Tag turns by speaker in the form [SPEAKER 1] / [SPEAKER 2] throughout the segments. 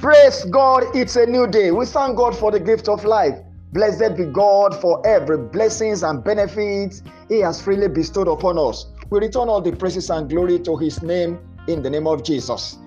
[SPEAKER 1] Praise God, it's a new day. We thank God for the gift of life. Blessed be God for every blessings and benefits He has freely bestowed upon us. We return all the praises and glory to His name in the name of Jesus.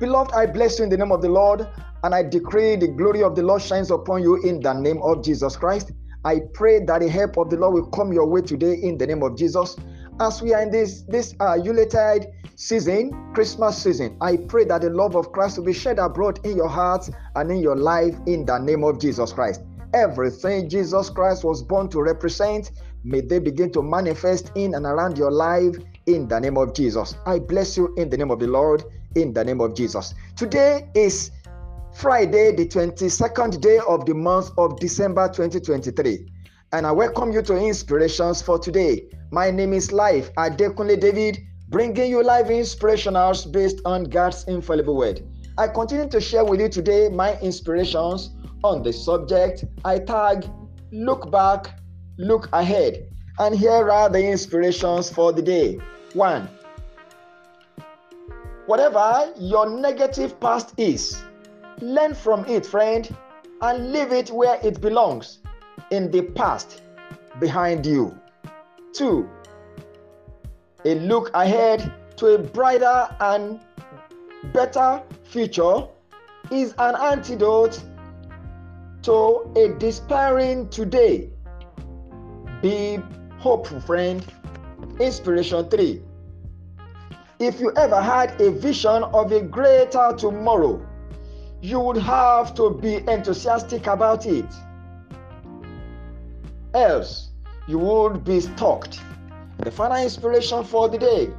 [SPEAKER 1] Beloved, I bless you in the name of the Lord, and I decree the glory of the Lord shines upon you in the name of Jesus Christ. I pray that the help of the Lord will come your way today in the name of Jesus. As we are in this this uh, Yuletide season, Christmas season, I pray that the love of Christ will be shed abroad in your hearts and in your life in the name of Jesus Christ. Everything Jesus Christ was born to represent, may they begin to manifest in and around your life in the name of Jesus. I bless you in the name of the Lord, in the name of Jesus. Today is Friday, the 22nd day of the month of December 2023. And I welcome you to Inspirations for today. My name is Life Adekunle David bringing you live inspirationals based on God's infallible word. I continue to share with you today my inspirations on the subject I tag Look Back, Look Ahead. And here are the inspirations for the day. One, whatever your negative past is, learn from it, friend, and leave it where it belongs in the past behind you. Two, a look ahead to a brighter and better future is an antidote to a despairing today. Be hopeful, friend. Inspiration 3. If you ever had a vision of a greater tomorrow, you would have to be enthusiastic about it. Else, you would be stalked the final inspiration for the day.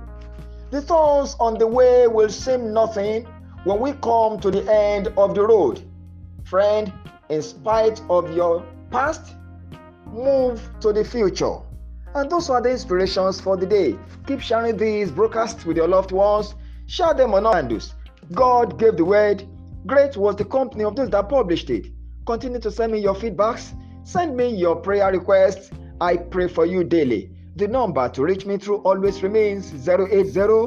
[SPEAKER 1] The thorns on the way will seem nothing when we come to the end of the road. Friend, in spite of your past, move to the future. And those are the inspirations for the day. Keep sharing these broadcasts with your loved ones. Share them on handles. God gave the word. Great was the company of those that published it. Continue to send me your feedbacks. Send me your prayer requests. I pray for you daily. The number to reach me through always remains 080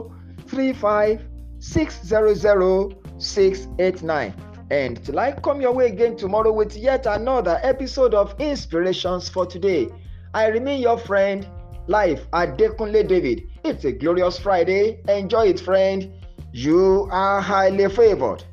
[SPEAKER 1] And till I come your way again tomorrow with yet another episode of Inspirations for Today, I remain your friend, Life Adekunle David. It's a glorious Friday. Enjoy it, friend. You are highly favored.